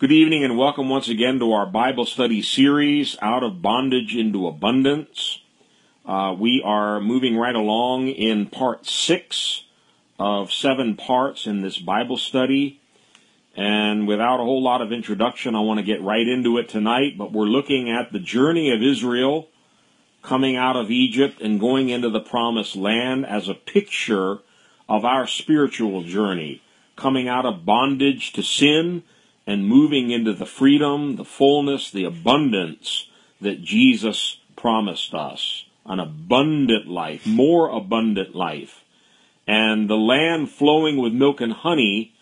Good evening and welcome once again to our Bible study series, Out of Bondage into Abundance. Uh, we are moving right along in part six of seven parts in this Bible study. And without a whole lot of introduction, I want to get right into it tonight. But we're looking at the journey of Israel coming out of Egypt and going into the promised land as a picture of our spiritual journey, coming out of bondage to sin and moving into the freedom, the fullness, the abundance that Jesus promised us. An abundant life, more abundant life. And the land flowing with milk and honey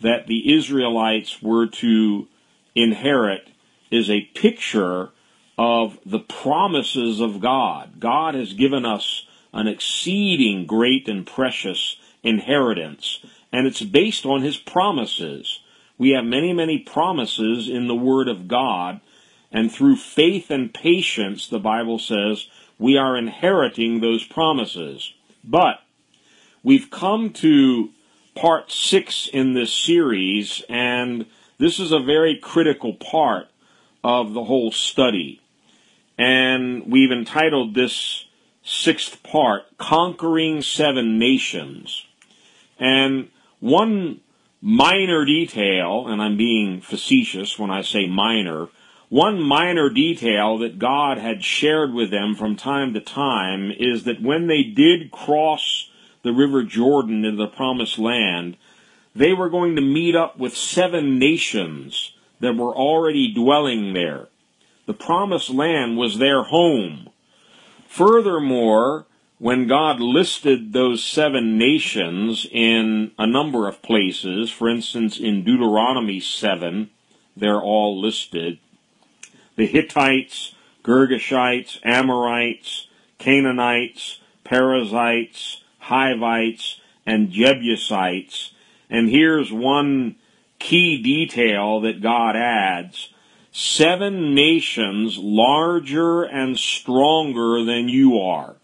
that the Israelites were to inherit is a picture of the promises of God. God has given us an exceeding great and precious inheritance, and it's based on His promises. We have many, many promises in the Word of God, and through faith and patience, the Bible says, we are inheriting those promises. But we've come to part six in this series, and this is a very critical part of the whole study. And we've entitled this sixth part, Conquering Seven Nations. And one minor detail, and I'm being facetious when I say minor, one minor detail that God had shared with them from time to time is that when they did cross the River Jordan into the Promised Land, they were going to meet up with seven nations that were already dwelling there. The Promised Land was their home. Furthermore, when God listed those seven nations in a number of places, for instance, in Deuteronomy 7, they're all listed. The Hittites, Girgashites, Amorites, Canaanites, Perizzites, Hivites, and Jebusites. And here's one key detail that God adds. Seven nations larger and stronger than you are.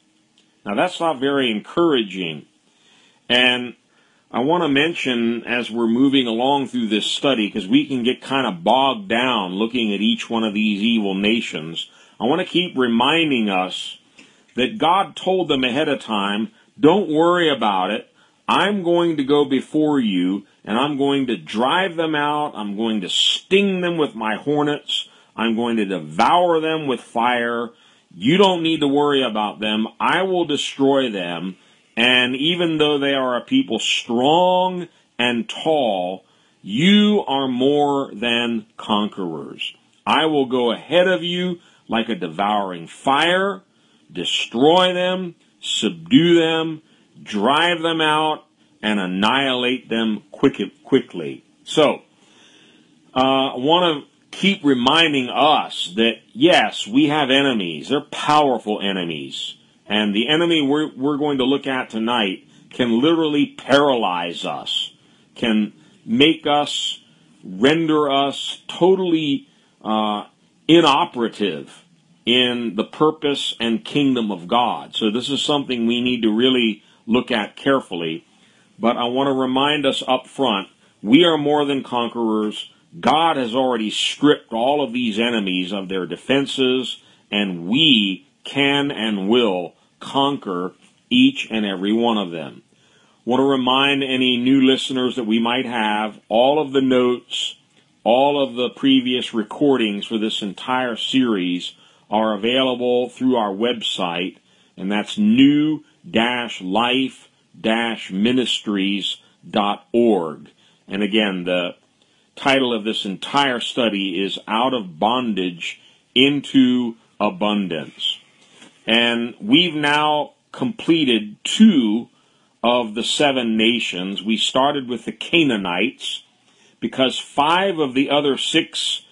Now that's not very encouraging. And I want to mention as we're moving along through this study, because we can get kind of bogged down looking at each one of these evil nations, I want to keep reminding us that God told them ahead of time, don't worry about it. I'm going to go before you and I'm going to drive them out. I'm going to sting them with my hornets. I'm going to devour them with fire. You don't need to worry about them. I will destroy them. And even though they are a people strong and tall, you are more than conquerors. I will go ahead of you like a devouring fire, destroy them, subdue them, drive them out, and annihilate them quick, quickly. So, uh, to keep reminding us that yes, we have enemies. They're powerful enemies. And the enemy we're, we're going to look at tonight can literally paralyze us, can make us, render us totally uh, inoperative in the purpose and kingdom of God. So this is something we need to really look at carefully. But I want to remind us up front, we are more than conquerors God has already stripped all of these enemies of their defenses, and we can and will conquer each and every one of them. Want to remind any new listeners that we might have all of the notes, all of the previous recordings for this entire series are available through our website, and that's new-life-ministries.org. And again, the title of this entire study is Out of Bondage into Abundance. And we've now completed two of the seven nations. We started with the Canaanites because five of the other six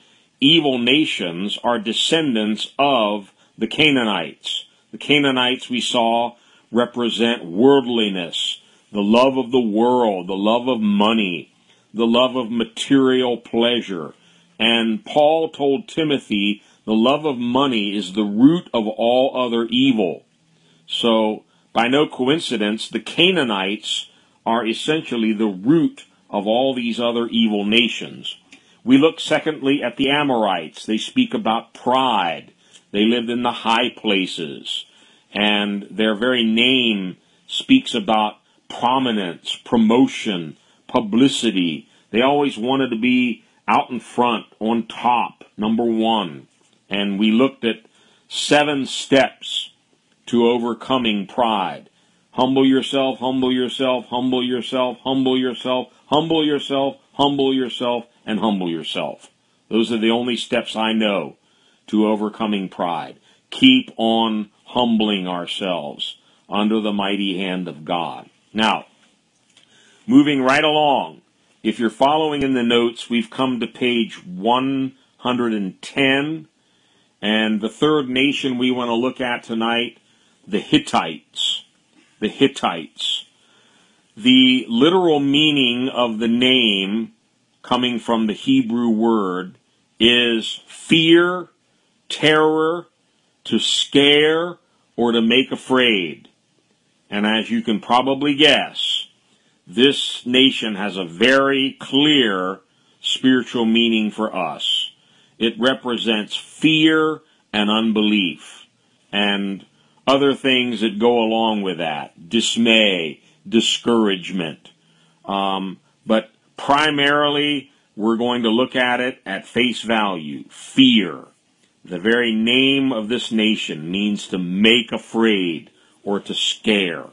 evil nations are descendants of the Canaanites. The Canaanites we saw represent worldliness, the love of the world, the love of money, the love of material pleasure. And Paul told Timothy the love of money is the root of all other evil. So, by no coincidence, the Canaanites are essentially the root of all these other evil nations. We look secondly at the Amorites. They speak about pride. They lived in the high places. And their very name speaks about prominence, promotion, publicity. They always wanted to be out in front, on top, number one. And we looked at seven steps to overcoming pride. Humble yourself, humble yourself, humble yourself, humble yourself, humble yourself, humble yourself, and humble yourself. Those are the only steps I know to overcoming pride. Keep on humbling ourselves under the mighty hand of God. Now, moving right along, if you're following in the notes, we've come to page 110, and the third nation we want to look at tonight, the Hittites. The Hittites. The literal meaning of the name coming from the Hebrew word is fear, terror, to scare, or to make afraid. And as you can probably guess, this nation has a very clear spiritual meaning for us. It represents fear and unbelief and other things that go along with that. Dismay, discouragement. Um, but primarily, we're going to look at it at face value. Fear. The very name of this nation means to make afraid or to scare.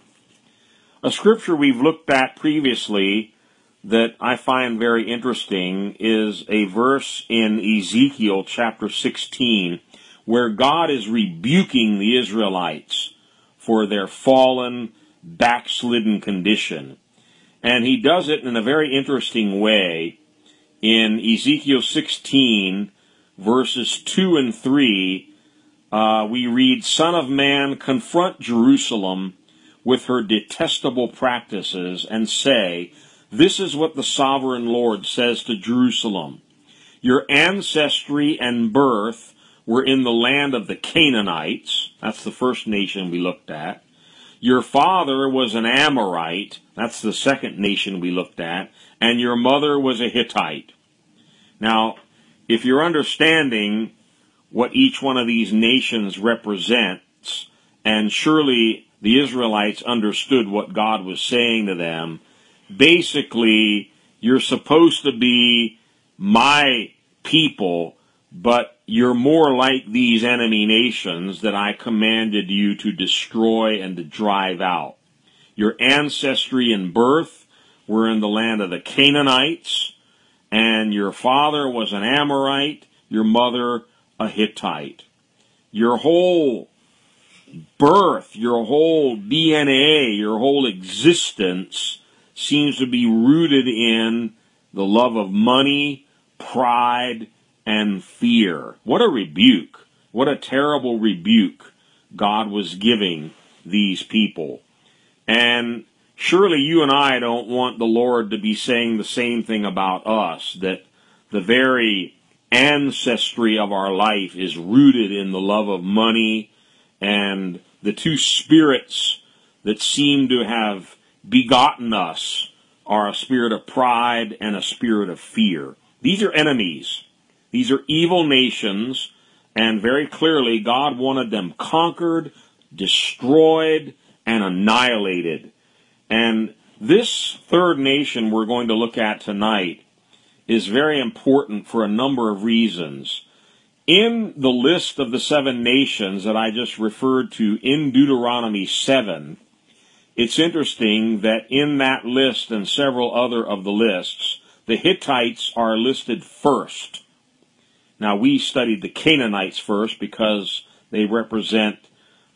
A scripture we've looked at previously that I find very interesting is a verse in Ezekiel chapter 16 where God is rebuking the Israelites for their fallen, backslidden condition. And he does it in a very interesting way in Ezekiel 16 verses 2 and 3 uh, we read, Son of man, confront Jerusalem with her detestable practices and say, This is what the sovereign Lord says to Jerusalem. Your ancestry and birth were in the land of the Canaanites. That's the first nation we looked at. Your father was an Amorite. That's the second nation we looked at. And your mother was a Hittite. Now, if you're understanding what each one of these nations represents, and surely the Israelites understood what God was saying to them. Basically, you're supposed to be my people, but you're more like these enemy nations that I commanded you to destroy and to drive out. Your ancestry and birth were in the land of the Canaanites, and your father was an Amorite, your mother a Hittite. Your whole birth, your whole DNA, your whole existence seems to be rooted in the love of money, pride, and fear. What a rebuke. What a terrible rebuke God was giving these people. And surely you and I don't want the Lord to be saying the same thing about us, that the very ancestry of our life is rooted in the love of money and the two spirits that seem to have begotten us are a spirit of pride and a spirit of fear. These are enemies. These are evil nations, and very clearly God wanted them conquered, destroyed, and annihilated. And this third nation we're going to look at tonight is very important for a number of reasons. In the list of the seven nations that I just referred to in Deuteronomy 7, it's interesting that in that list and several other of the lists, the Hittites are listed first. Now, we studied the Canaanites first because they represent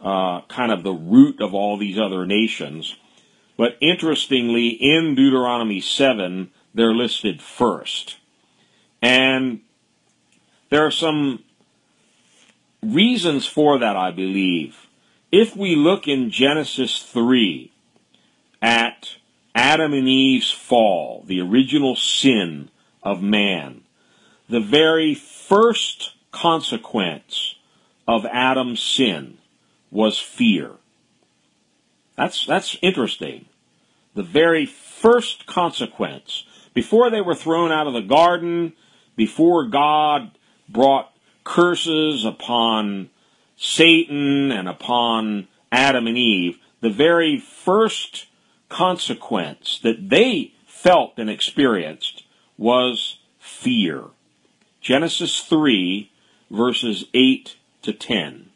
uh, kind of the root of all these other nations. But interestingly, in Deuteronomy 7, they're listed first. And there are some reasons for that, I believe. If we look in Genesis 3 at Adam and Eve's fall, the original sin of man, the very first consequence of Adam's sin was fear. That's, that's interesting. The very first consequence before they were thrown out of the garden, before God brought curses upon Satan and upon Adam and Eve, the very first consequence that they felt and experienced was fear. Genesis 3, verses 8 to 10.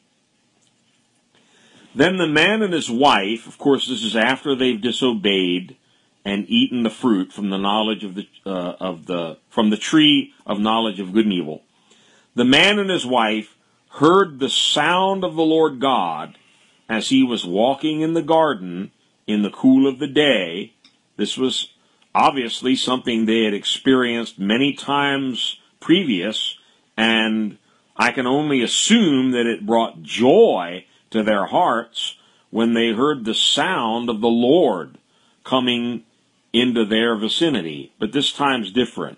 Then the man and his wife, of course, this is after they've disobeyed and eaten the fruit from the knowledge of the uh, of the from the tree of knowledge of good and evil. The man and his wife heard the sound of the Lord God as he was walking in the garden in the cool of the day. This was obviously something they had experienced many times previous, and I can only assume that it brought joy to their hearts when they heard the sound of the Lord coming into their vicinity. But this time's different.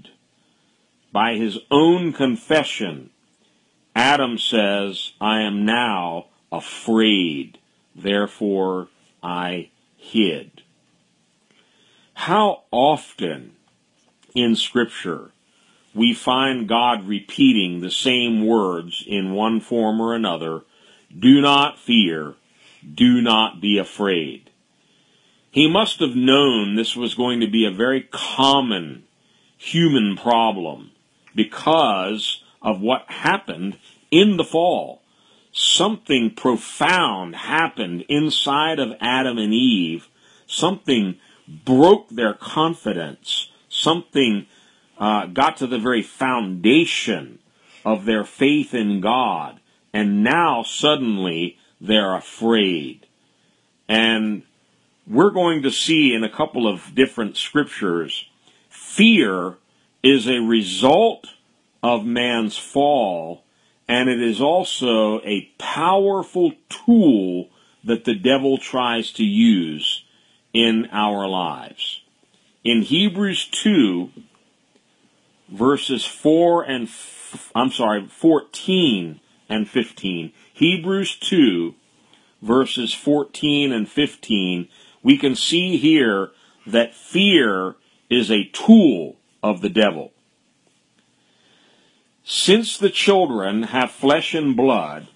By his own confession, Adam says, I am now afraid, therefore I hid. How often in Scripture we find God repeating the same words in one form or another do not fear, do not be afraid. He must have known this was going to be a very common human problem because of what happened in the fall. Something profound happened inside of Adam and Eve. Something broke their confidence. Something uh, got to the very foundation of their faith in God, and now suddenly they're afraid. And we're going to see in a couple of different scriptures, fear is a result of man's fall, and it is also a powerful tool that the devil tries to use in our lives. In Hebrews 2, verses 4 and, f- I'm sorry, 14 and 15. Hebrews 2, verses 14 and 15, we can see here that fear is a tool of the devil. Since the children have flesh and blood,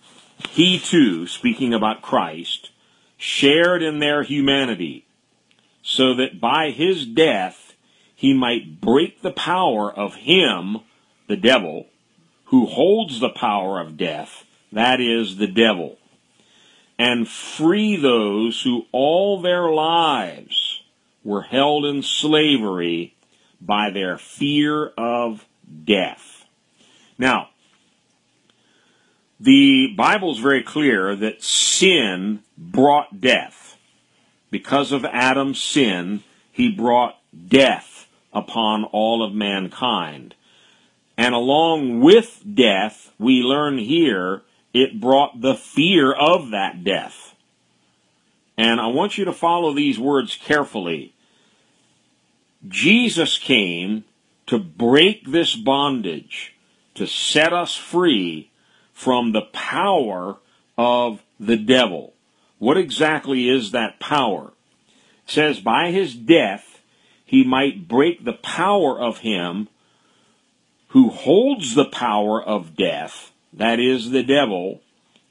he too, speaking about Christ, shared in their humanity, so that by his death he might break the power of him, the devil, who holds the power of death, that is, the devil, and free those who all their lives were held in slavery by their fear of death. Now, the Bible is very clear that sin brought death. Because of Adam's sin, he brought death upon all of mankind. And along with death, we learn here it brought the fear of that death. And I want you to follow these words carefully. Jesus came to break this bondage, to set us free from the power of the devil. What exactly is that power? It says, by his death, he might break the power of him who holds the power of death, that is the devil,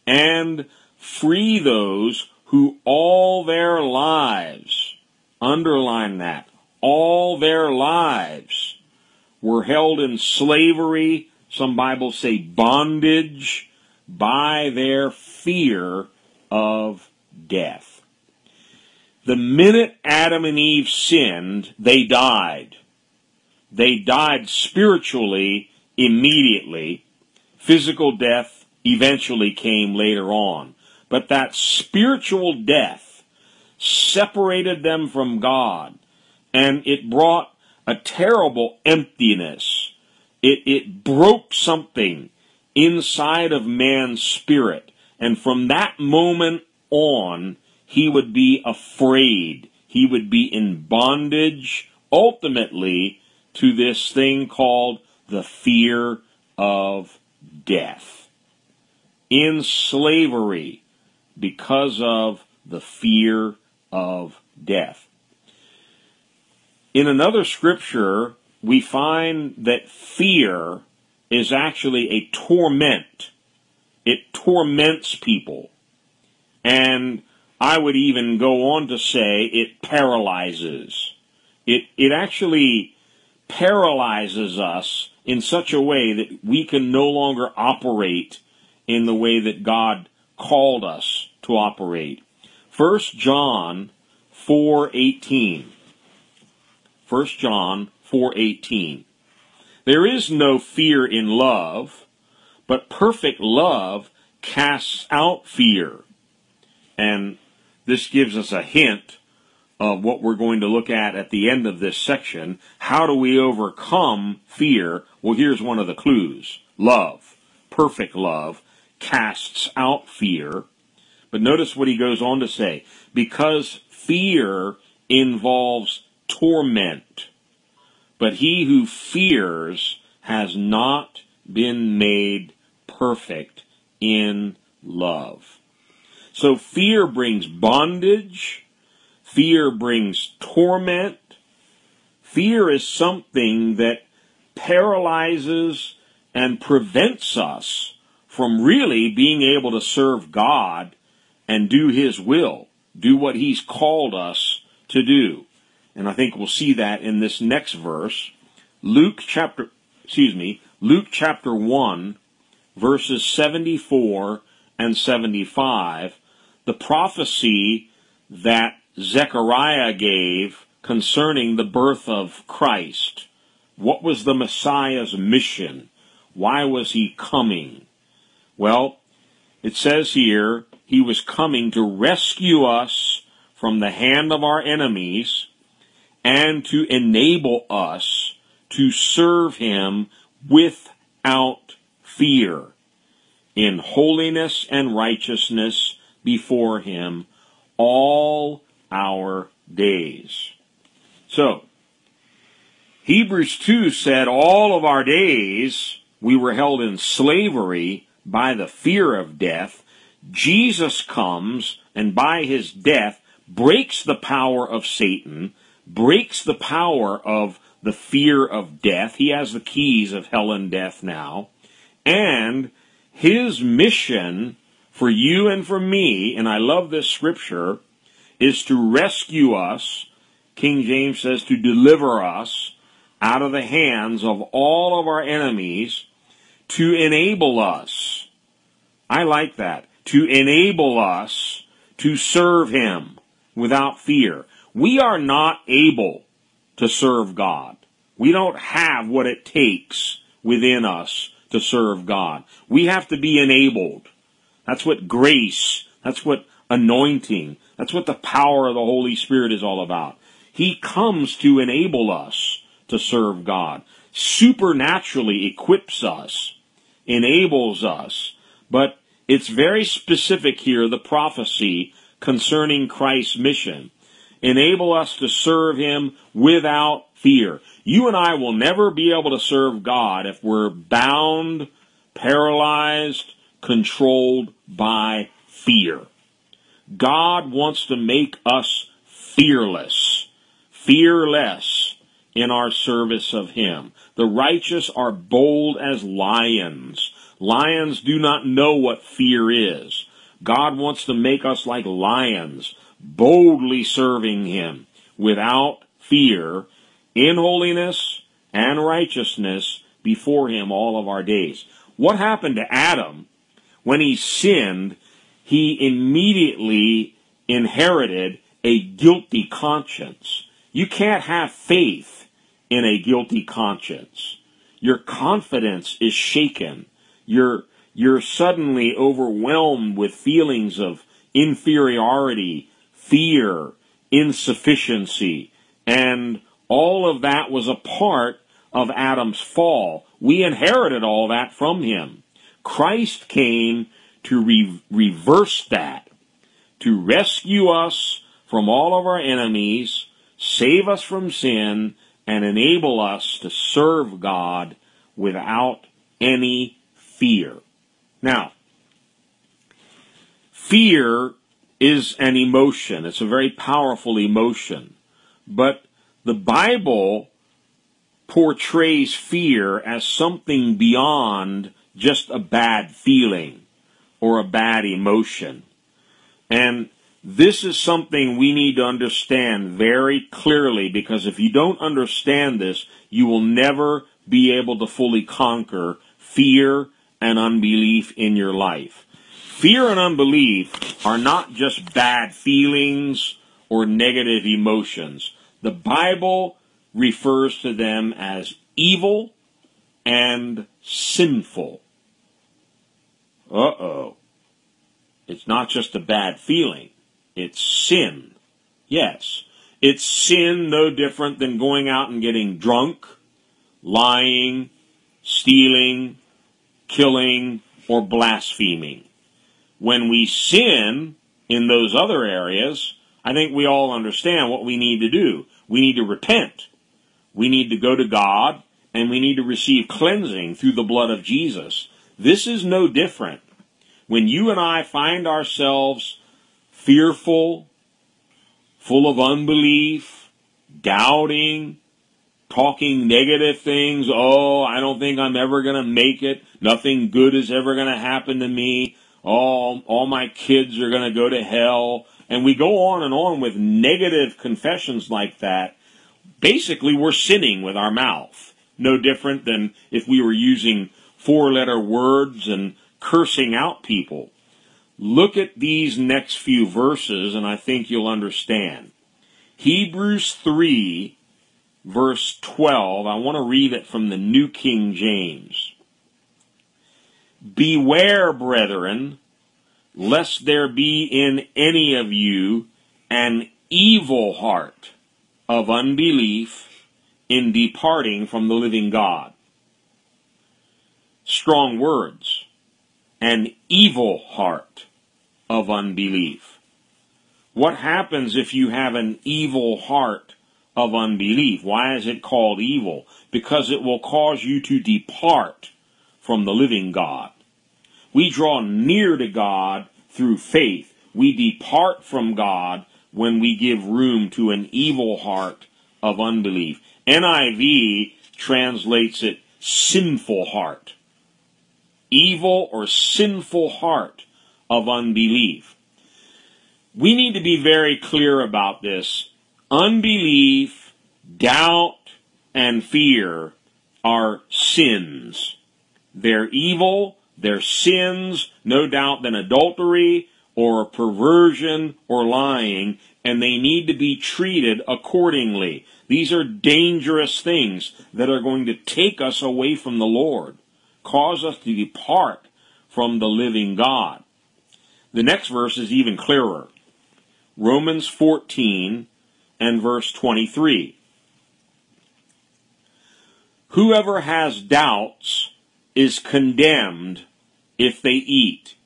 and free those who all their lives, underline that, all their lives were held in slavery, some Bibles say bondage, by their fear of death. The minute Adam and Eve sinned, they died. They died spiritually immediately. Physical death eventually came later on. But that spiritual death separated them from God, and it brought a terrible emptiness It, it broke something inside of man's spirit. And from that moment on, he would be afraid. He would be in bondage, ultimately, to this thing called the fear of death. In slavery because of the fear of death. In another scripture, we find that fear is actually a torment. It torments people. And I would even go on to say it paralyzes. It, it actually paralyzes us in such a way that we can no longer operate in the way that God called us to operate. 1 John 4:18. 1 John 4:18. There is no fear in love, but perfect love casts out fear. And this gives us a hint of what we're going to look at at the end of this section. How do we overcome fear? Well, here's one of the clues. Love. Perfect love casts out fear. But notice what he goes on to say. Because fear involves torment. But he who fears has not been made perfect in love. So fear brings bondage. Fear brings torment. Fear is something that paralyzes and prevents us from really being able to serve God and do His will, do what He's called us to do. And I think we'll see that in this next verse. Luke chapter, excuse me, Luke chapter 1, verses 74 and 75 the prophecy that Zechariah gave concerning the birth of Christ. What was the Messiah's mission? Why was he coming? Well, it says here, he was coming to rescue us from the hand of our enemies and to enable us to serve him without fear in holiness and righteousness before him all our days. So, Hebrews 2 said all of our days we were held in slavery by the fear of death. Jesus comes and by his death breaks the power of Satan, breaks the power of the fear of death. He has the keys of hell and death now. And his mission for you and for me, and I love this scripture, is to rescue us. King James says to deliver us out of the hands of all of our enemies to enable us. I like that. To enable us to serve Him without fear. We are not able to serve God. We don't have what it takes within us to serve God. We have to be enabled. That's what grace, that's what anointing, that's what the power of the Holy Spirit is all about. He comes to enable us to serve God, supernaturally equips us, enables us, but it's very specific here, the prophecy concerning Christ's mission. Enable us to serve Him without fear. You and I will never be able to serve God if we're bound, paralyzed, controlled by fear. God wants to make us fearless, fearless in our service of Him. The righteous are bold as lions. Lions do not know what fear is. God wants to make us like lions, boldly serving Him without fear, in holiness and righteousness before Him all of our days. What happened to Adam when he sinned, he immediately inherited a guilty conscience. You can't have faith in a guilty conscience. Your confidence is shaken. You're, you're suddenly overwhelmed with feelings of inferiority, fear, insufficiency, and all of that was a part of Adam's fall. We inherited all that from him. Christ came to re- reverse that, to rescue us from all of our enemies, save us from sin, and enable us to serve God without any fear. Now, fear is an emotion. It's a very powerful emotion. But the Bible portrays fear as something beyond just a bad feeling or a bad emotion. And this is something we need to understand very clearly because if you don't understand this, you will never be able to fully conquer fear and unbelief in your life. Fear and unbelief are not just bad feelings or negative emotions. The Bible refers to them as evil and sinful. Uh oh. It's not just a bad feeling. It's sin. Yes. It's sin no different than going out and getting drunk, lying, stealing, killing, or blaspheming. When we sin in those other areas, I think we all understand what we need to do. We need to repent. We need to go to God and we need to receive cleansing through the blood of Jesus. This is no different. When you and I find ourselves fearful, full of unbelief, doubting, talking negative things. Oh, I don't think I'm ever going to make it. Nothing good is ever going to happen to me. Oh, all my kids are going to go to hell. And we go on and on with negative confessions like that. Basically, we're sinning with our mouth. No different than if we were using four letter words and cursing out people. Look at these next few verses and I think you'll understand. Hebrews 3 verse 12, I want to read it from the New King James. Beware, brethren, lest there be in any of you an evil heart of unbelief in departing from the living God. Strong words an evil heart of unbelief. What happens if you have an evil heart of unbelief? Why is it called evil? Because it will cause you to depart from the living God. We draw near to God through faith. We depart from God when we give room to an evil heart of unbelief. NIV translates it sinful heart evil or sinful heart of unbelief. We need to be very clear about this. Unbelief, doubt, and fear are sins. They're evil, they're sins, no doubt than adultery or perversion or lying, and they need to be treated accordingly. These are dangerous things that are going to take us away from the Lord cause us to depart from the living God. The next verse is even clearer. Romans 14 and verse 23. Whoever has doubts is condemned if they eat,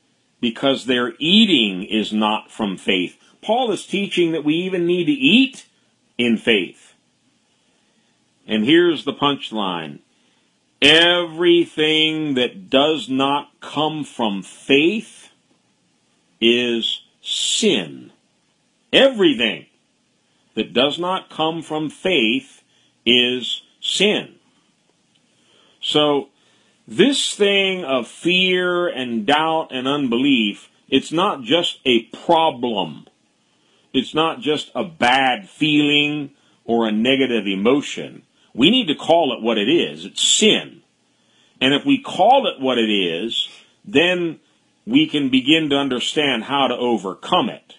because their eating is not from faith. Paul is teaching that we even need to eat in faith. And here's the punchline Everything that does not come from faith is sin. Everything that does not come from faith is sin. So, this thing of fear and doubt and unbelief, it's not just a problem. It's not just a bad feeling or a negative emotion. We need to call it what it is. It's sin. And if we call it what it is, then we can begin to understand how to overcome it.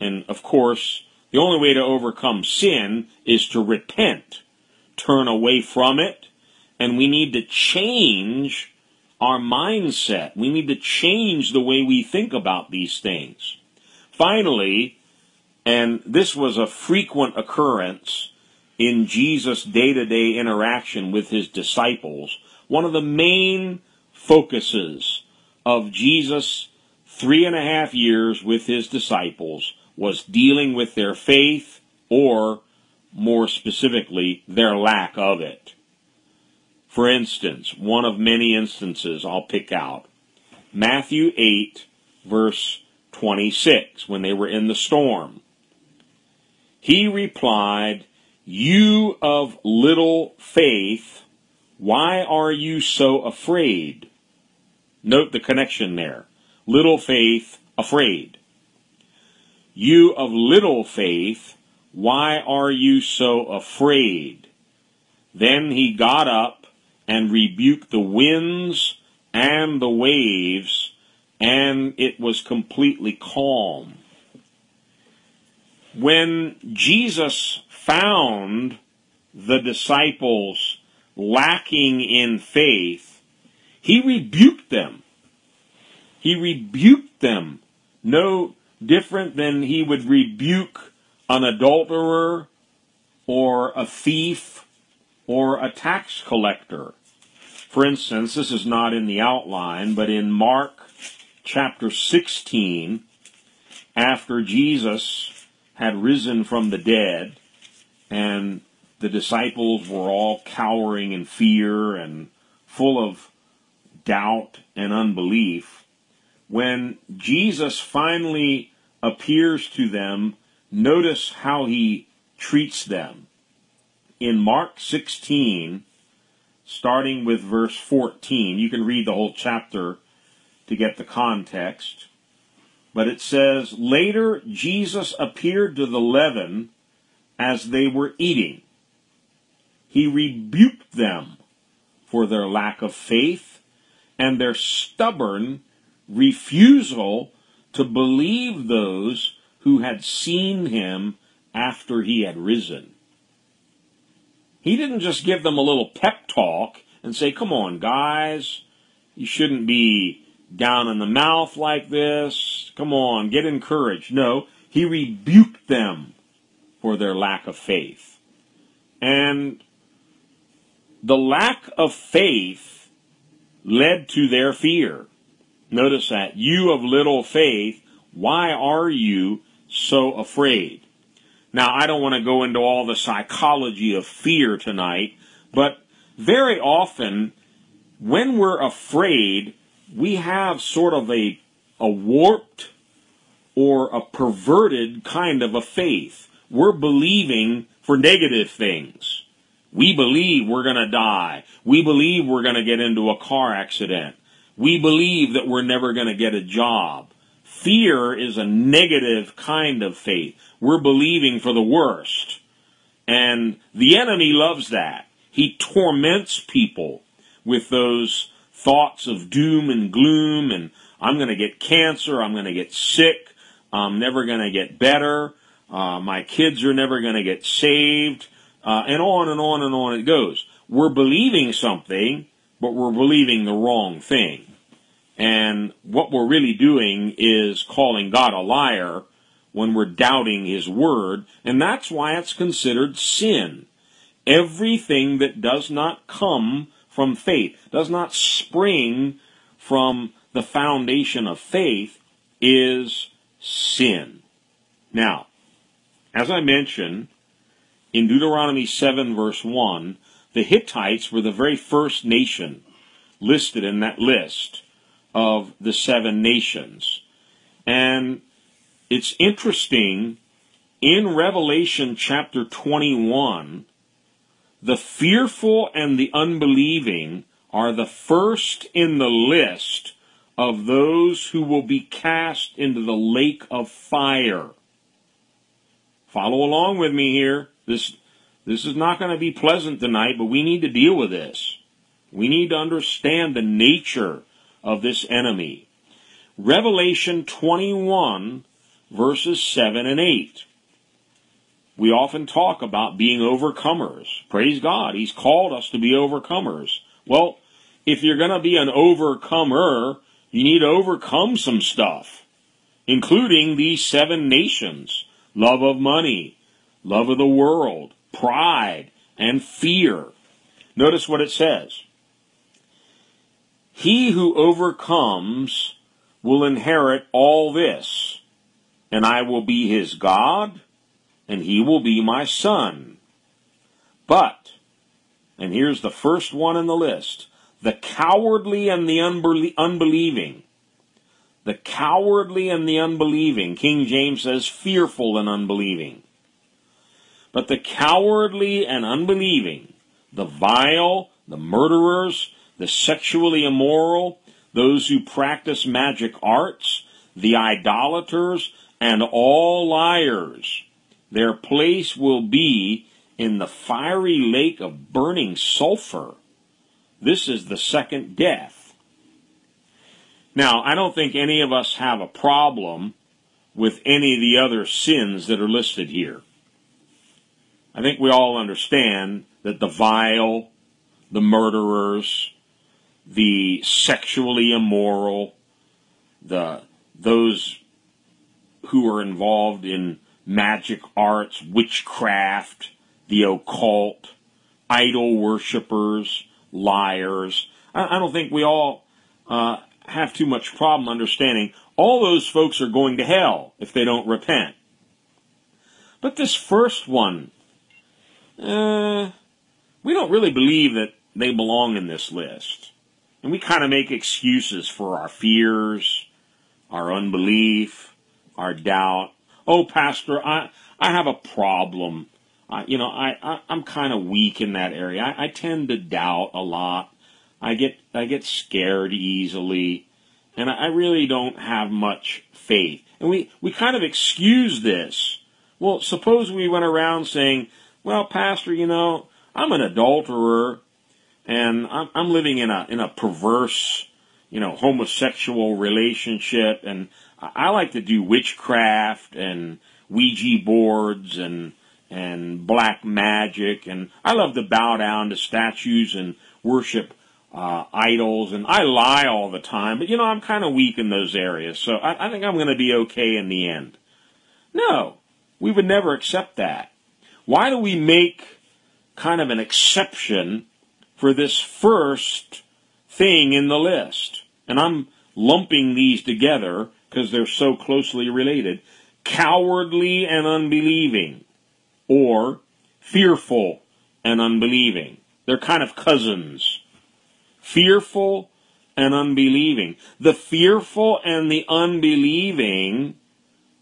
And of course, the only way to overcome sin is to repent, turn away from it, and we need to change our mindset. We need to change the way we think about these things. Finally, and this was a frequent occurrence, in Jesus' day to day interaction with his disciples, one of the main focuses of Jesus' three and a half years with his disciples was dealing with their faith or, more specifically, their lack of it. For instance, one of many instances I'll pick out. Matthew 8, verse 26, when they were in the storm. He replied, You of little faith, why are you so afraid? Note the connection there. Little faith, afraid. You of little faith, why are you so afraid? Then he got up and rebuked the winds and the waves, and it was completely calm. When Jesus found the disciples lacking in faith, he rebuked them. He rebuked them. No different than he would rebuke an adulterer or a thief or a tax collector. For instance, this is not in the outline, but in Mark chapter 16, after Jesus had risen from the dead and the disciples were all cowering in fear and full of doubt and unbelief, when Jesus finally appears to them, notice how he treats them. In Mark 16, starting with verse 14, you can read the whole chapter to get the context. But it says, Later Jesus appeared to the eleven as they were eating. He rebuked them for their lack of faith and their stubborn refusal to believe those who had seen him after he had risen. He didn't just give them a little pep talk and say, come on, guys, you shouldn't be down in the mouth like this. Come on, get encouraged. No, he rebuked them for their lack of faith. And the lack of faith led to their fear. Notice that. You of little faith, why are you so afraid? Now, I don't want to go into all the psychology of fear tonight, but very often when we're afraid, we have sort of a, a warped or a perverted kind of a faith. We're believing for negative things. We believe we're going to die. We believe we're going to get into a car accident. We believe that we're never going to get a job. Fear is a negative kind of faith. We're believing for the worst. And the enemy loves that. He torments people with those thoughts of doom and gloom and I'm going to get cancer, I'm going to get sick, I'm never going to get better, uh, my kids are never going to get saved, uh, and on and on and on it goes. We're believing something, but we're believing the wrong thing. And what we're really doing is calling God a liar when we're doubting His Word, and that's why it's considered sin. Everything that does not come from faith, does not spring from the foundation of faith, is sin. Now, as I mentioned, in Deuteronomy 7 verse 1, the Hittites were the very first nation listed in that list of the seven nations. And it's interesting, in Revelation chapter 21, the fearful and the unbelieving are the first in the list of those who will be cast into the lake of fire. Follow along with me here. This, this is not going to be pleasant tonight, but we need to deal with this. We need to understand the nature of this enemy. Revelation 21 verses 7 and 8. We often talk about being overcomers. Praise God. He's called us to be overcomers. Well, if you're going to be an overcomer, you need to overcome some stuff, including these seven nations love of money, love of the world, pride, and fear. Notice what it says. He who overcomes will inherit all this, and I will be his God, and he will be my son. But, and here's the first one in the list, the cowardly and the unbelieving. The cowardly and the unbelieving. King James says fearful and unbelieving. But the cowardly and unbelieving, the vile, the murderers, the sexually immoral, those who practice magic arts, the idolaters, and all liars, their place will be in the fiery lake of burning sulfur. This is the second death. Now, I don't think any of us have a problem with any of the other sins that are listed here. I think we all understand that the vile, the murderers, the sexually immoral, the those who are involved in magic arts, witchcraft, the occult, idol worshippers, liars. I, I don't think we all uh, have too much problem understanding all those folks are going to hell if they don't repent. But this first one, uh, we don't really believe that they belong in this list. And we kind of make excuses for our fears, our unbelief, our doubt. Oh, Pastor, I, I have a problem. I, you know, I, I I'm kind of weak in that area. I, I tend to doubt a lot. I get I get scared easily, and I, I really don't have much faith. And we we kind of excuse this. Well, suppose we went around saying, "Well, Pastor, you know, I'm an adulterer, and I'm, I'm living in a in a perverse, you know, homosexual relationship, and I, I like to do witchcraft and Ouija boards and and black magic, and I love to bow down to statues and worship uh, idols, and I lie all the time, but you know, I'm kind of weak in those areas, so I, I think I'm going to be okay in the end. No, we would never accept that. Why do we make kind of an exception for this first thing in the list? And I'm lumping these together because they're so closely related. Cowardly and unbelieving or fearful and unbelieving. They're kind of cousins. Fearful and unbelieving. The fearful and the unbelieving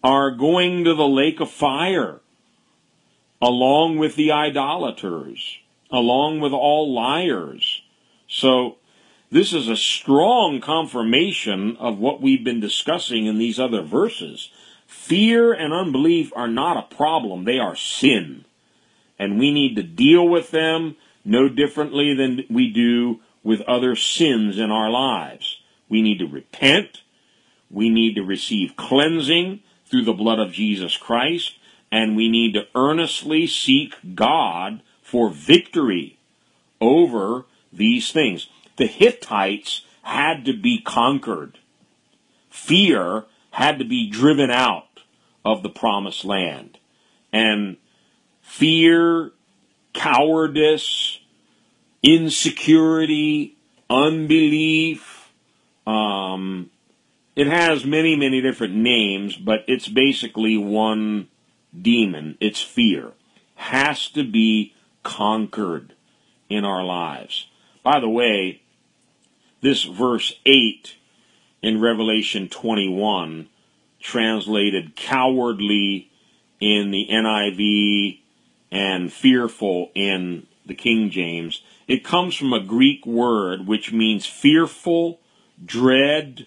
are going to the lake of fire along with the idolaters, along with all liars. So this is a strong confirmation of what we've been discussing in these other verses. Fear and unbelief are not a problem, they are sin. And we need to deal with them no differently than we do with other sins in our lives. We need to repent. We need to receive cleansing through the blood of Jesus Christ. And we need to earnestly seek God for victory over these things. The Hittites had to be conquered. Fear had to be driven out of the promised land. And fear, cowardice, insecurity, unbelief, um, it has many, many different names, but it's basically one demon. It's fear. Has to be conquered in our lives. By the way, this verse 8 in Revelation 21, translated cowardly in the NIV and fearful in the King James. It comes from a Greek word which means fearful, dread,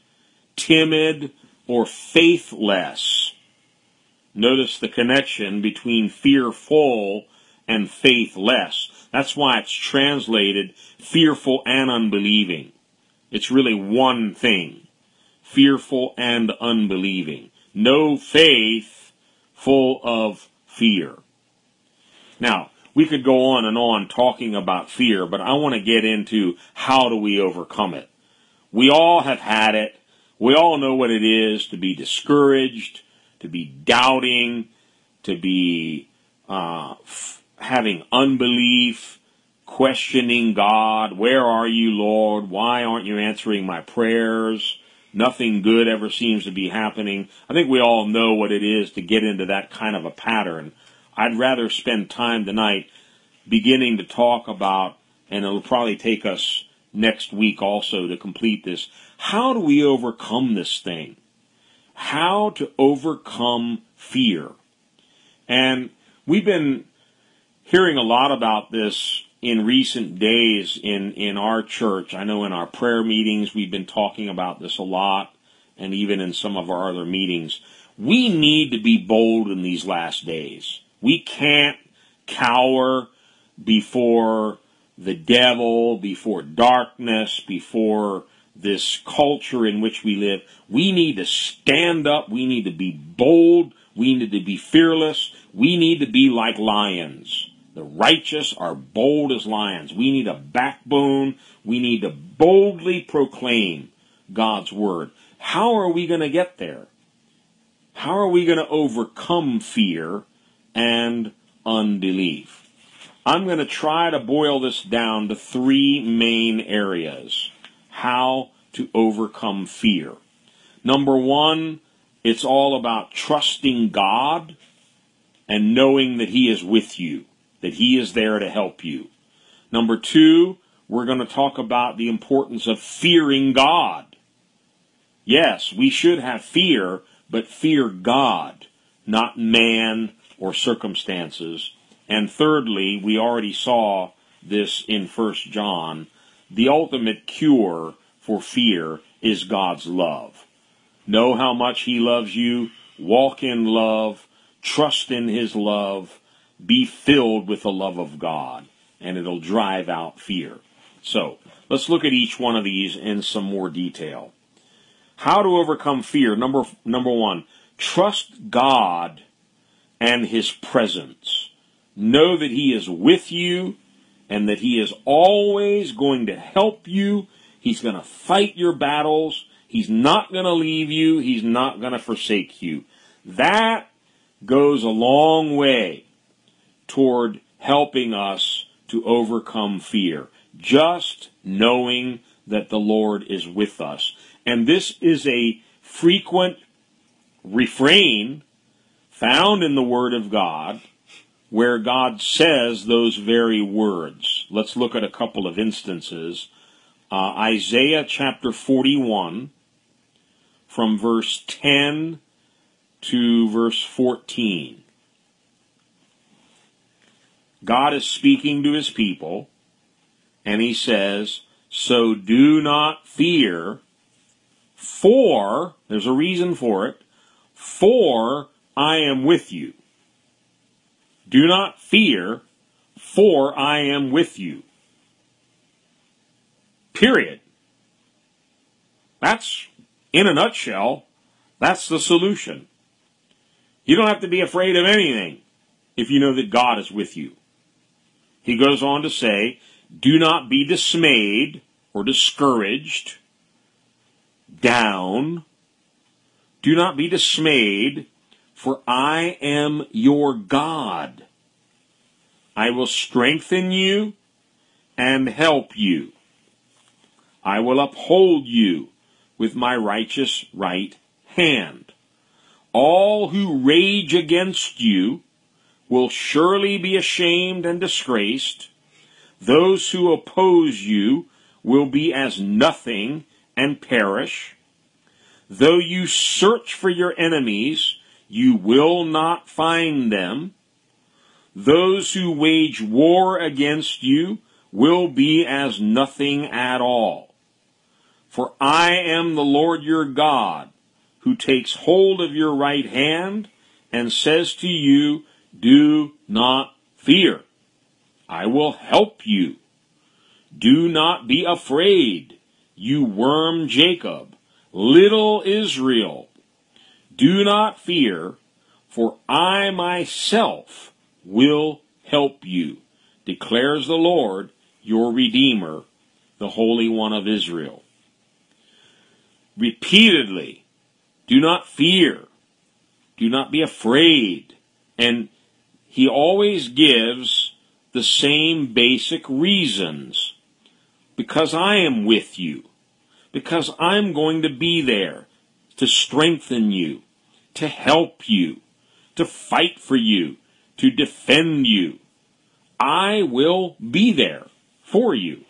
timid, or faithless. Notice the connection between fearful and faithless. That's why it's translated fearful and unbelieving. It's really one thing fearful and unbelieving. No faith, full of fear. Now, we could go on and on talking about fear, but I want to get into how do we overcome it. We all have had it. We all know what it is to be discouraged, to be doubting, to be uh, having unbelief, questioning God. Where are you, Lord? Why aren't you answering my prayers? Nothing good ever seems to be happening. I think we all know what it is to get into that kind of a pattern. I'd rather spend time tonight beginning to talk about, and it'll probably take us next week also to complete this. How do we overcome this thing? How to overcome fear. And we've been hearing a lot about this in recent days in, in our church. I know in our prayer meetings we've been talking about this a lot, and even in some of our other meetings. We need to be bold in these last days. We can't cower before the devil, before darkness, before this culture in which we live. We need to stand up. We need to be bold. We need to be fearless. We need to be like lions. The righteous are bold as lions. We need a backbone. We need to boldly proclaim God's word. How are we going to get there? How are we going to overcome fear and unbelief? I'm going to try to boil this down to three main areas. How to overcome fear. Number one, it's all about trusting God and knowing that He is with you, that He is there to help you. Number two, we're going to talk about the importance of fearing God. Yes, we should have fear, but fear God, not man or circumstances. And thirdly, we already saw this in First John, the ultimate cure for fear is God's love. Know how much He loves you, walk in love, trust in His love, be filled with the love of God, and it'll drive out fear. So, let's look at each one of these in some more detail. How to overcome fear. Number, number one, trust God and His presence. Know that He is with you and that He is always going to help you. He's going to fight your battles. He's not going to leave you. He's not going to forsake you. That goes a long way toward helping us to overcome fear. Just knowing that the Lord is with us. And this is a frequent refrain found in the Word of God where God says those very words. Let's look at a couple of instances. Uh, Isaiah chapter 41, from verse 10 to verse 14. God is speaking to his people, and he says, So do not fear, for, there's a reason for it, for I am with you. Do not fear, for I am with you. Period. That's, in a nutshell, that's the solution. You don't have to be afraid of anything if you know that God is with you. He goes on to say, do not be dismayed or discouraged, down. Do not be dismayed for I am your God. I will strengthen you and help you. I will uphold you with my righteous right hand. All who rage against you will surely be ashamed and disgraced. Those who oppose you will be as nothing and perish. Though you search for your enemies, you will not find them. Those who wage war against you will be as nothing at all. For I am the Lord your God, who takes hold of your right hand and says to you, Do not fear. I will help you. Do not be afraid, you worm Jacob, little Israel. Do not fear, for I myself will help you, declares the Lord, your Redeemer, the Holy One of Israel. Repeatedly, do not fear, do not be afraid. And he always gives the same basic reasons. Because I am with you. Because I'm going to be there to strengthen you, to help you, to fight for you, to defend you. I will be there for you.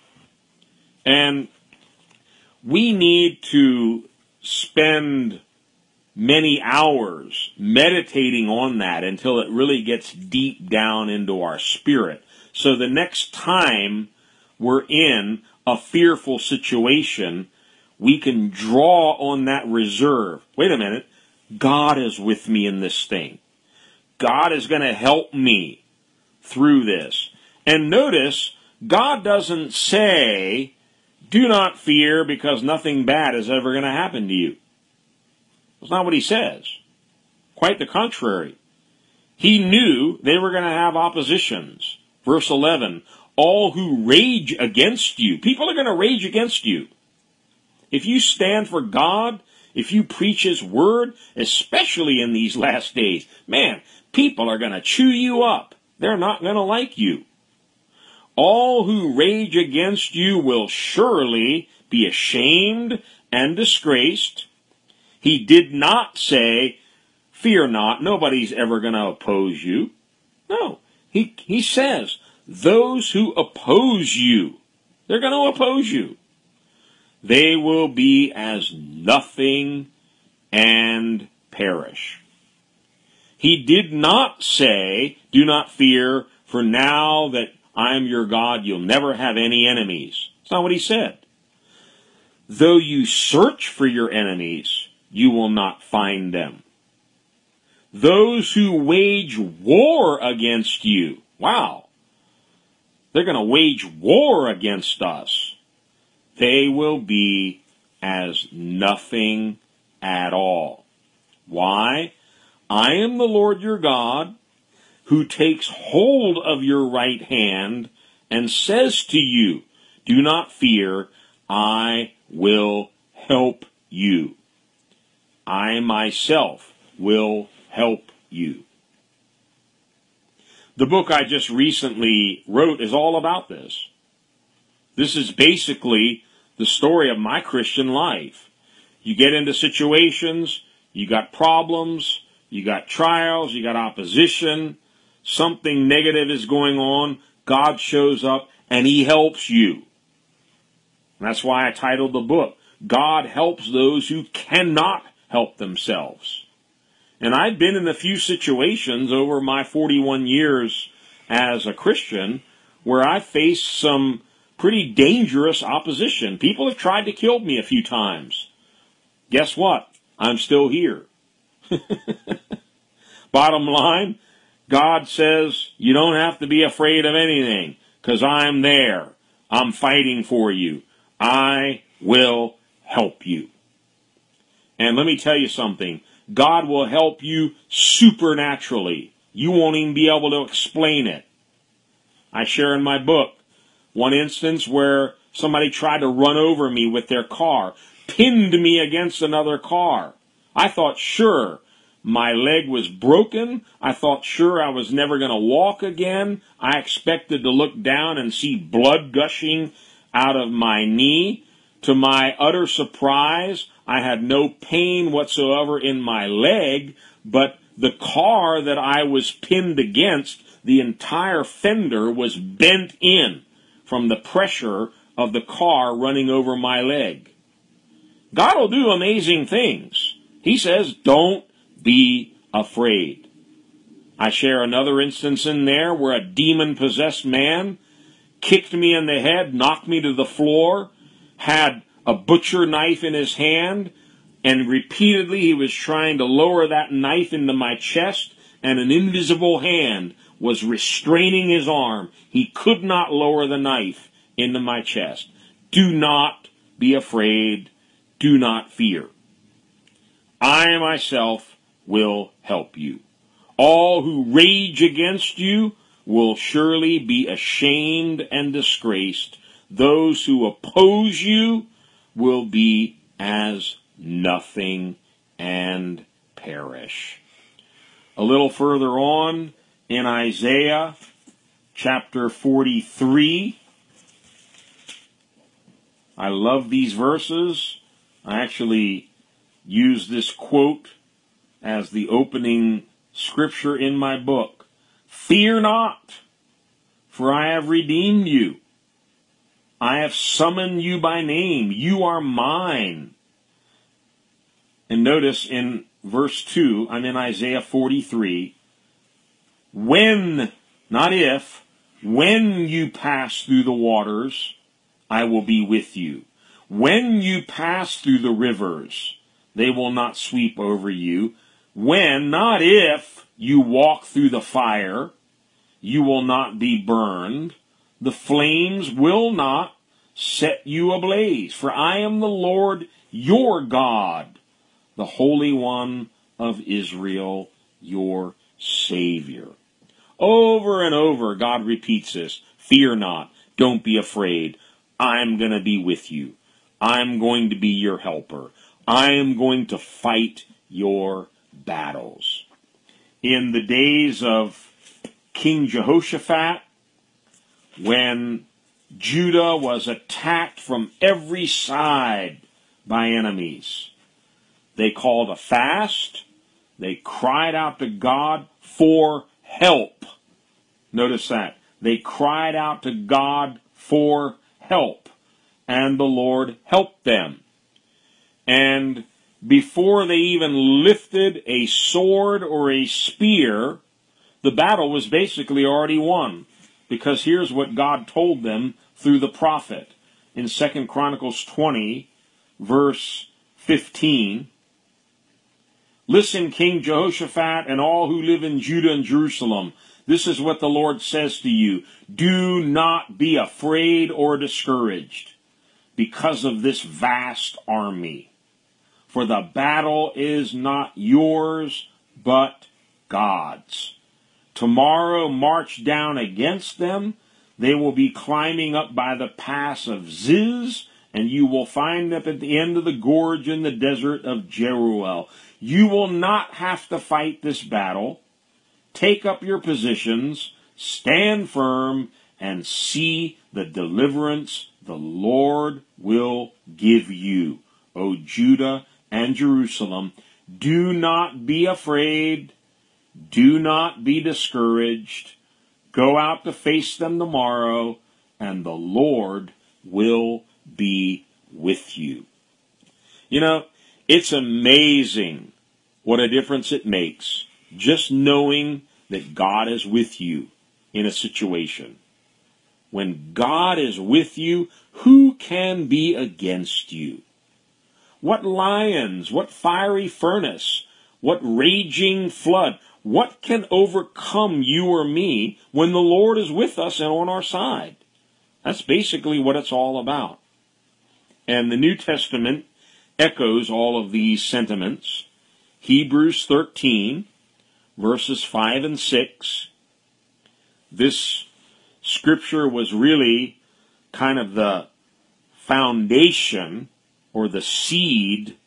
And we need to spend many hours meditating on that until it really gets deep down into our spirit. So the next time we're in a fearful situation, we can draw on that reserve. Wait a minute. God is with me in this thing. God is going to help me through this. And notice, God doesn't say, do not fear because nothing bad is ever going to happen to you. That's not what he says. Quite the contrary. He knew they were going to have oppositions. Verse 11, all who rage against you, people are going to rage against you. If you stand for God, if you preach His Word, especially in these last days, man, people are going to chew you up. They're not going to like you. All who rage against you will surely be ashamed and disgraced. He did not say, fear not, nobody's ever going to oppose you. No, he, he says, those who oppose you, they're going to oppose you. They will be as nothing and perish. He did not say, do not fear, for now that I am your God, you'll never have any enemies. That's not what he said. Though you search for your enemies, you will not find them. Those who wage war against you, wow, they're going to wage war against us. They will be as nothing at all. Why? I am the Lord your God who takes hold of your right hand and says to you, do not fear, I will help you. I myself will help you. The book I just recently wrote is all about this. This is basically the story of my Christian life. You get into situations, you got problems, you got trials, you got opposition, something negative is going on, God shows up and He helps you. that's why I titled the book, God helps those who cannot help themselves. And I've been in a few situations over my 41 years as a Christian where I faced some pretty dangerous opposition. People have tried to kill me a few times. Guess what? I'm still here. Bottom line, God says you don't have to be afraid of anything because I'm there. I'm fighting for you. I will help you. And let me tell you something. God will help you supernaturally. You won't even be able to explain it. I share in my book one instance where somebody tried to run over me with their car, pinned me against another car. I thought, sure, my leg was broken. I thought, sure, I was never going to walk again. I expected to look down and see blood gushing out of my knee. To my utter surprise, I had no pain whatsoever in my leg, but the car that I was pinned against, the entire fender was bent in from the pressure of the car running over my leg. God will do amazing things. He says, don't be afraid. I share another instance in there where a demon possessed man kicked me in the head, knocked me to the floor, had a butcher knife in his hand, and repeatedly he was trying to lower that knife into my chest, and an invisible hand was restraining his arm. He could not lower the knife into my chest. Do not be afraid. Do not fear. I myself will help you. All who rage against you will surely be ashamed and disgraced. Those who oppose you will be as nothing and perish. A little further on in Isaiah chapter 43. I love these verses. I actually use this quote as the opening scripture in my book. Fear not, for I have redeemed you. I have summoned you by name. You are mine. And notice in verse 2, I'm in Isaiah 43. When, not if, when you pass through the waters, I will be with you. When you pass through the rivers, they will not sweep over you. When, not if, you walk through the fire, you will not be burned. The flames will not set you ablaze. For I am the Lord your God, the Holy One of Israel, your Savior. Over and over, God repeats this. Fear not. Don't be afraid. I'm going to be with you. I'm going to be your helper. I am going to fight your battles. In the days of King Jehoshaphat, when Judah was attacked from every side by enemies, they called a fast. They cried out to God for help. Notice that. They cried out to God for help. And the Lord helped them. And before they even lifted a sword or a spear, the battle was basically already won. Because here's what God told them through the prophet in 2 Chronicles 20, verse 15. Listen, King Jehoshaphat and all who live in Judah and Jerusalem. This is what the Lord says to you. Do not be afraid or discouraged because of this vast army. For the battle is not yours, but God's. Tomorrow march down against them. They will be climbing up by the pass of Ziz, and you will find them at the end of the gorge in the desert of Jeruel. You will not have to fight this battle take up your positions, stand firm, and see the deliverance the Lord will give you. O Judah and Jerusalem, do not be afraid. Do not be discouraged. Go out to face them tomorrow, and the Lord will be with you. You know, it's amazing what a difference it makes just knowing that God is with you in a situation. When God is with you, who can be against you? What lions, what fiery furnace, what raging flood, what can overcome you or me when the Lord is with us and on our side? That's basically what it's all about. And the New Testament echoes all of these sentiments. Hebrews 13, verses 5 and 6. This scripture was really kind of the foundation or the seed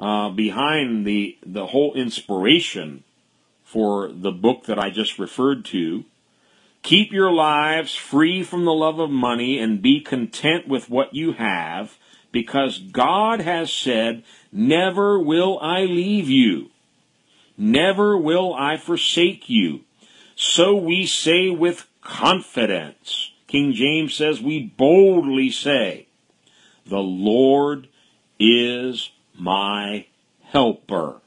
uh, behind the, the whole inspiration for the book that I just referred to. Keep your lives free from the love of money and be content with what you have because God has said, Never will I leave you Never will I forsake you. So we say with confidence. King James says, we boldly say, The Lord is my helper.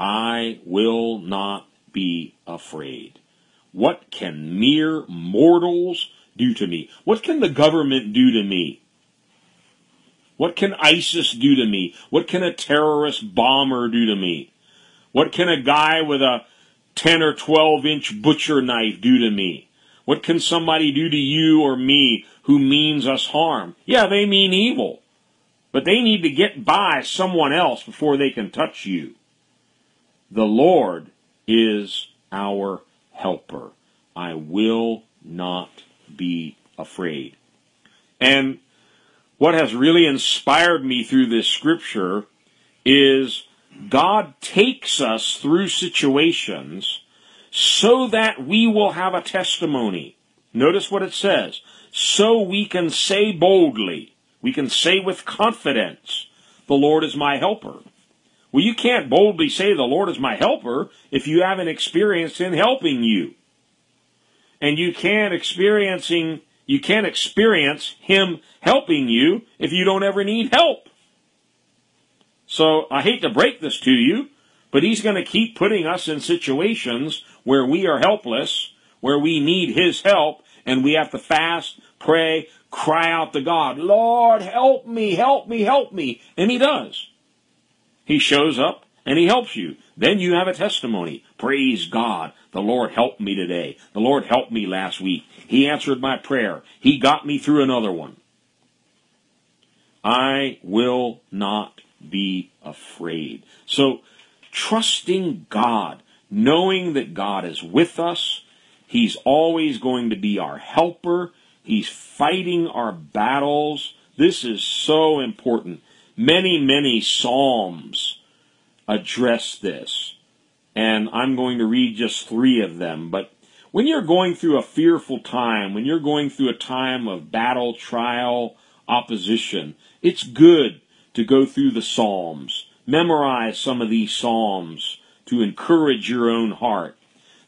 I will not be afraid. What can mere mortals do to me? What can the government do to me? What can ISIS do to me? What can a terrorist bomber do to me? What can a guy with a 10 or 12 inch butcher knife do to me? What can somebody do to you or me who means us harm? Yeah, they mean evil. But they need to get by someone else before they can touch you. The Lord is our helper. I will not be afraid. And what has really inspired me through this scripture is God takes us through situations so that we will have a testimony. Notice what it says. So we can say boldly, we can say with confidence, the Lord is my helper. Well, you can't boldly say the Lord is my helper if you haven't experienced Him helping you. And you can't experiencing, you can't experience Him helping you if you don't ever need help. So I hate to break this to you, but He's going to keep putting us in situations where we are helpless, where we need His help, and we have to fast, pray, cry out to God, Lord, help me, help me, help me. And He does. He shows up and He helps you. Then you have a testimony. Praise God. The Lord helped me today. The Lord helped me last week. He answered my prayer. He got me through another one. I will not be afraid. So, trusting God, knowing that God is with us, He's always going to be our helper, He's fighting our battles. This is so important. Many, many Psalms address this. And I'm going to read just three of them. But when you're going through a fearful time, when you're going through a time of battle, trial, opposition, it's good to go through the Psalms. Memorize some of these Psalms to encourage your own heart.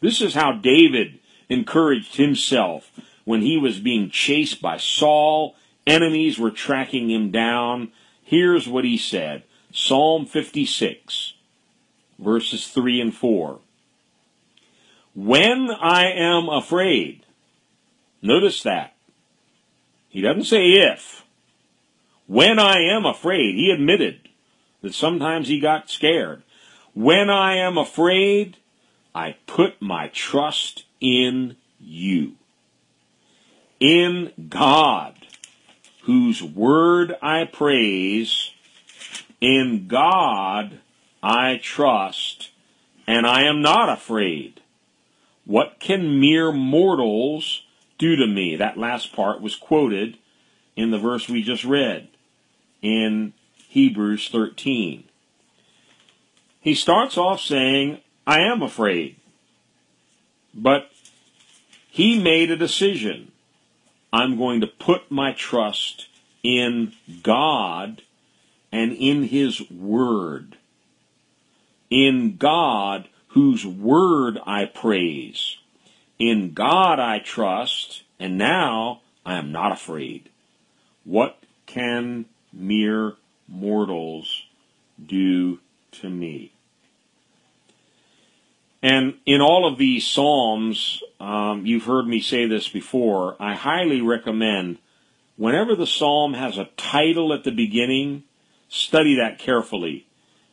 This is how David encouraged himself when he was being chased by Saul. Enemies were tracking him down. Here's what he said Psalm 56, verses 3 and 4. When I am afraid, notice that. He doesn't say if. When I am afraid, he admitted that sometimes he got scared. When I am afraid, I put my trust in you. In God, whose word I praise, in God I trust, and I am not afraid. What can mere mortals do to me? That last part was quoted in the verse we just read in Hebrews 13. He starts off saying, I am afraid. But he made a decision. I'm going to put my trust in God and in His Word. In God, whose Word I praise. In God I trust, and now I am not afraid. What can mere mortals do to me. And in all of these Psalms, um, you've heard me say this before, I highly recommend whenever the Psalm has a title at the beginning, study that carefully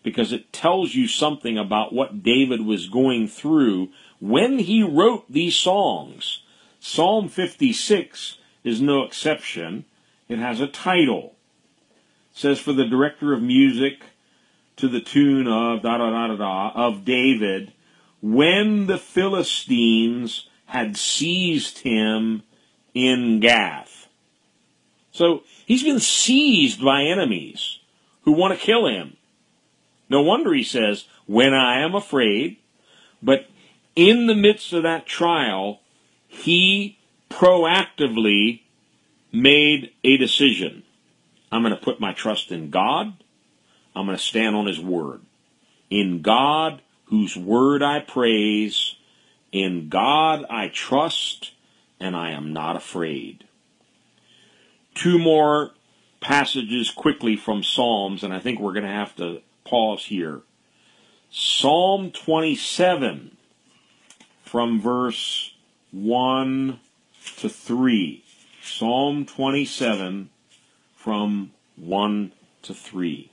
because it tells you something about what David was going through when he wrote these songs. Psalm 56 is no exception. It has a title It says for the director of music to the tune of da da da da da of David, when the Philistines had seized him in Gath. So he's been seized by enemies who want to kill him. No wonder he says, when I am afraid, but in the midst of that trial, he proactively made a decision. I'm going to put my trust in God. I'm going to stand on His Word. In God, whose Word I praise, in God I trust, and I am not afraid. Two more passages quickly from Psalms, and I think we're going to have to pause here. Psalm 27 from verse 1 to 3. Psalm 27 from 1 to 3.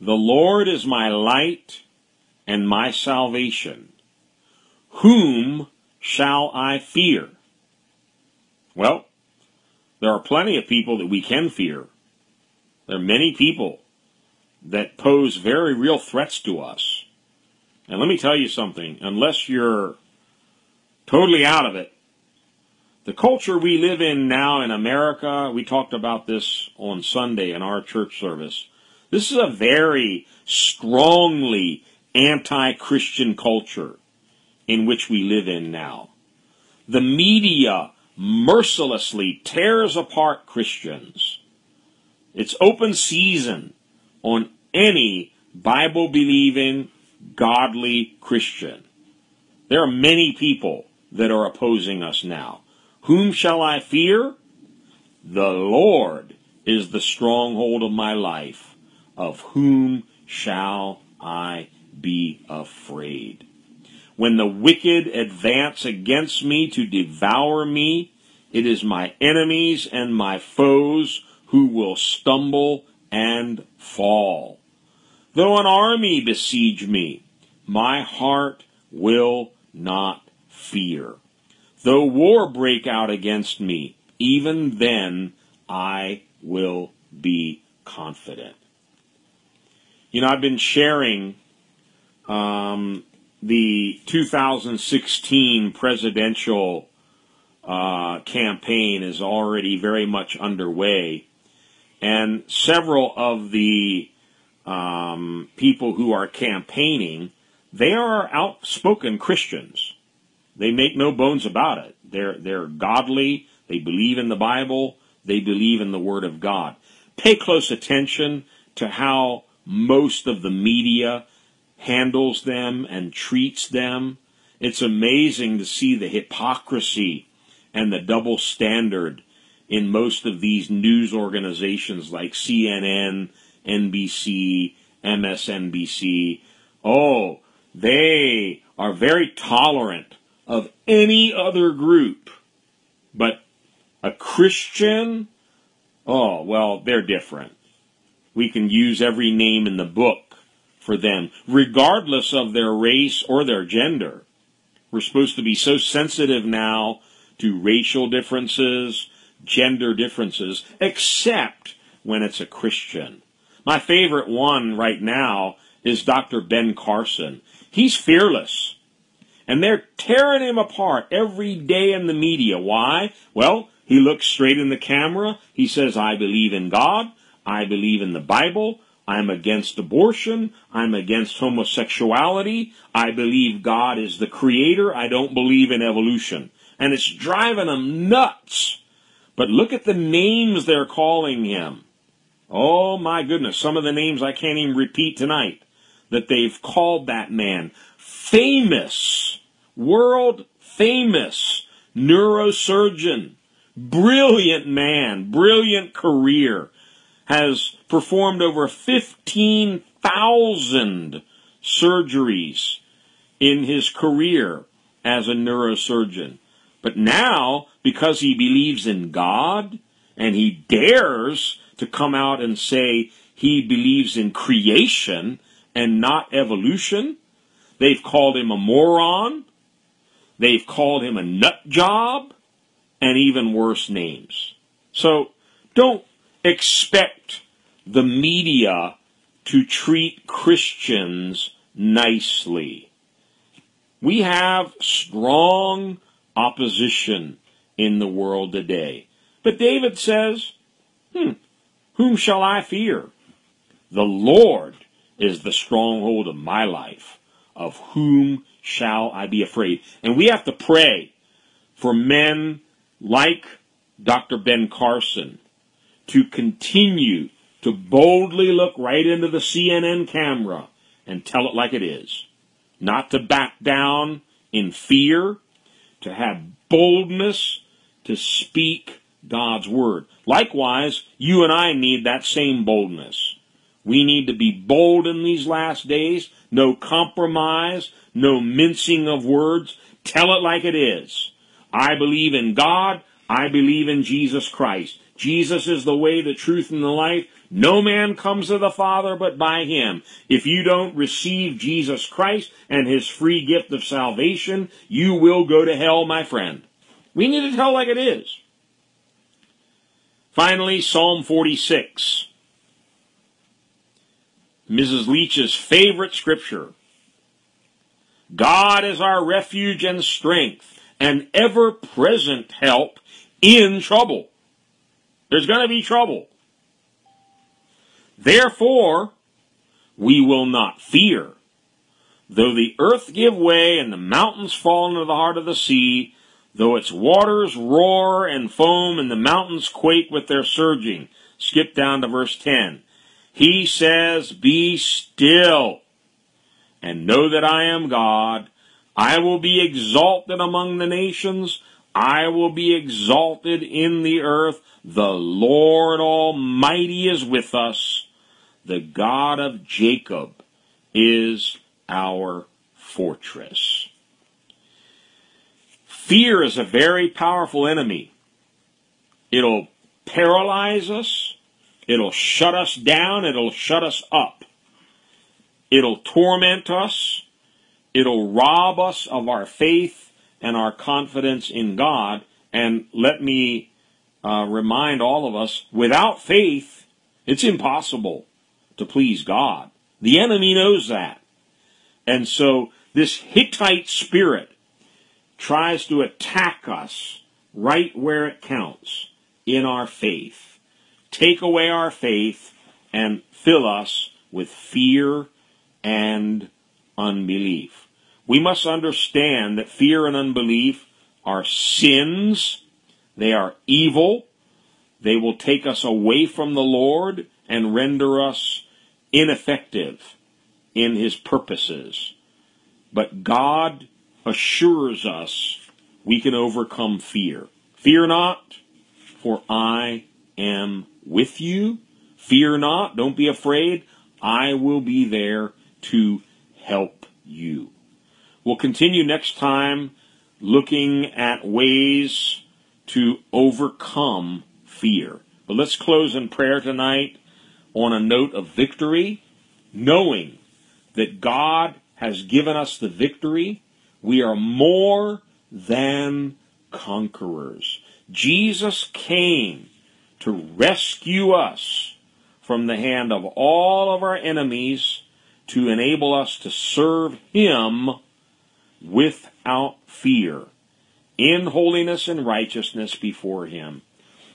The Lord is my light and my salvation. Whom shall I fear? Well, there are plenty of people that we can fear. There are many people that pose very real threats to us. And let me tell you something, unless you're totally out of it, the culture we live in now in America, we talked about this on Sunday in our church service. This is a very strongly anti Christian culture in which we live in now. the media mercilessly tears apart Christians. It's open season on any Bible believing, godly Christian. There are many people that are opposing us now. Whom shall I fear? The Lord is the stronghold of my life. Of whom shall I be afraid? When the wicked advance against me to devour me, it is my enemies and my foes who will stumble and fall. Though an army besiege me, my heart will not fear. Though war break out against me, even then I will be confident. You know, I've been sharing um, the 2016 presidential uh, campaign is already very much underway, and several of the um, people who are campaigning, they are outspoken Christians. They make no bones about it. They're they're godly. They believe in the Bible. They believe in the Word of God. Pay close attention to how most of the media handles them and treats them. It's amazing to see the hypocrisy and the double standard in most of these news organizations like CNN, NBC, MSNBC. Oh, they are very tolerant of any other group. But a Christian, oh, well, they're different. We can use every name in the book for them, regardless of their race or their gender. We're supposed to be so sensitive now to racial differences, gender differences, except when it's a Christian. My favorite one right now is Dr. Ben Carson. He's fearless. And they're tearing him apart every day in the media. Why? Well, he looks straight in the camera. He says, I believe in God. I believe in the Bible. I'm against abortion. I'm against homosexuality. I believe God is the creator. I don't believe in evolution and it's driving them nuts. But look at the names they're calling him. Oh my goodness, some of the names I can't even repeat tonight that they've called that man. Famous, world famous neurosurgeon, brilliant man, brilliant career, has performed over 15,000 surgeries in his career as a neurosurgeon. But now, because he believes in God and he dares to come out and say he believes in creation and not evolution, they've called him a moron, they've called him a nut job, and even worse names. So don't expect the media to treat Christians nicely. We have strong opposition in the world today. But David says, hmm, whom shall I fear? The Lord is the stronghold of my life. Of whom shall I be afraid? And we have to pray for men like Dr. Ben Carson to continue to boldly look right into the CNN camera and tell it like it is. Not to back down in fear, to have boldness to speak God's word. Likewise, you and I need that same boldness. We need to be bold in these last days. No compromise, no mincing of words. Tell it like it is. I believe in God. I believe in Jesus Christ. Jesus is the way, the truth, and the life. No man comes to the Father but by him. If you don't receive Jesus Christ and his free gift of salvation, you will go to hell, my friend. We need to tell like it is. Finally, Psalm 46. Mrs. Leach's favorite scripture. God is our refuge and strength, an ever present help in trouble. There's going to be trouble. Therefore, we will not fear. Though the earth give way and the mountains fall into the heart of the sea, Though its waters roar and foam and the mountains quake with their surging. Skip down to verse 10. He says, Be still and know that I am God. I will be exalted among the nations. I will be exalted in the earth. The Lord Almighty is with us. The God of Jacob is our fortress. Fear is a very powerful enemy. It'll paralyze us. It'll shut us down. It'll shut us up. It'll torment us. It'll rob us of our faith and our confidence in God. And let me uh, remind all of us without faith, it's impossible to please God. The enemy knows that. And so this Hittite spirit tries to attack us right where it counts in our faith, take away our faith, and fill us with fear and unbelief. We must understand that fear and unbelief are sins. They are evil. They will take us away from the Lord and render us ineffective in His purposes. But God assures us we can overcome fear. Fear not, for I am with you. Fear not, don't be afraid. I will be there to help you. We'll continue next time looking at ways to overcome fear. But let's close in prayer tonight on a note of victory, knowing that God has given us the victory. We are more than conquerors. Jesus came to rescue us from the hand of all of our enemies to enable us to serve Him without fear, in holiness and righteousness before Him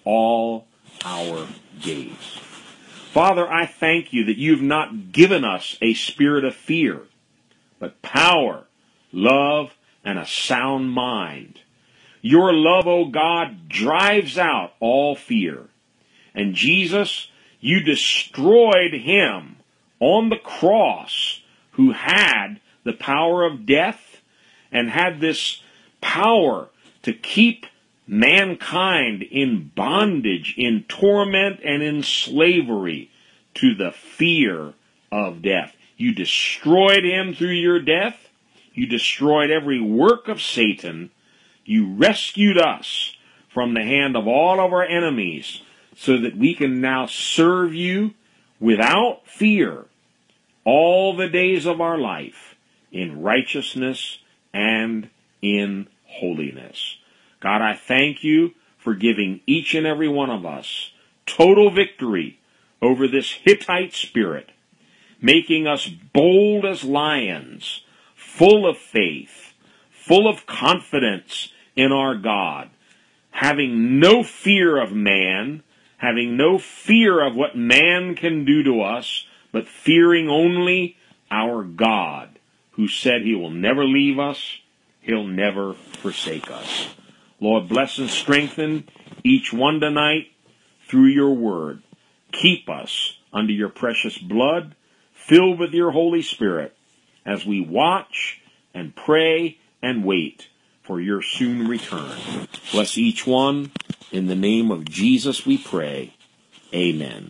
all our days. Father, I thank you that you've not given us a spirit of fear, but power, love, and a sound mind. Your love, O God, drives out all fear. And Jesus, you destroyed him on the cross who had the power of death and had this power to keep mankind in bondage, in torment, and in slavery to the fear of death. You destroyed him through your death. You destroyed every work of Satan. You rescued us from the hand of all of our enemies so that we can now serve you without fear all the days of our life in righteousness and in holiness. God, I thank you for giving each and every one of us total victory over this Hittite spirit, making us bold as lions, full of faith, full of confidence in our God, having no fear of man, having no fear of what man can do to us, but fearing only our God, who said he will never leave us, he'll never forsake us. Lord, bless and strengthen each one tonight through your word. Keep us under your precious blood, filled with your Holy Spirit, as we watch and pray and wait for your soon return. Bless each one. In the name of Jesus we pray. Amen.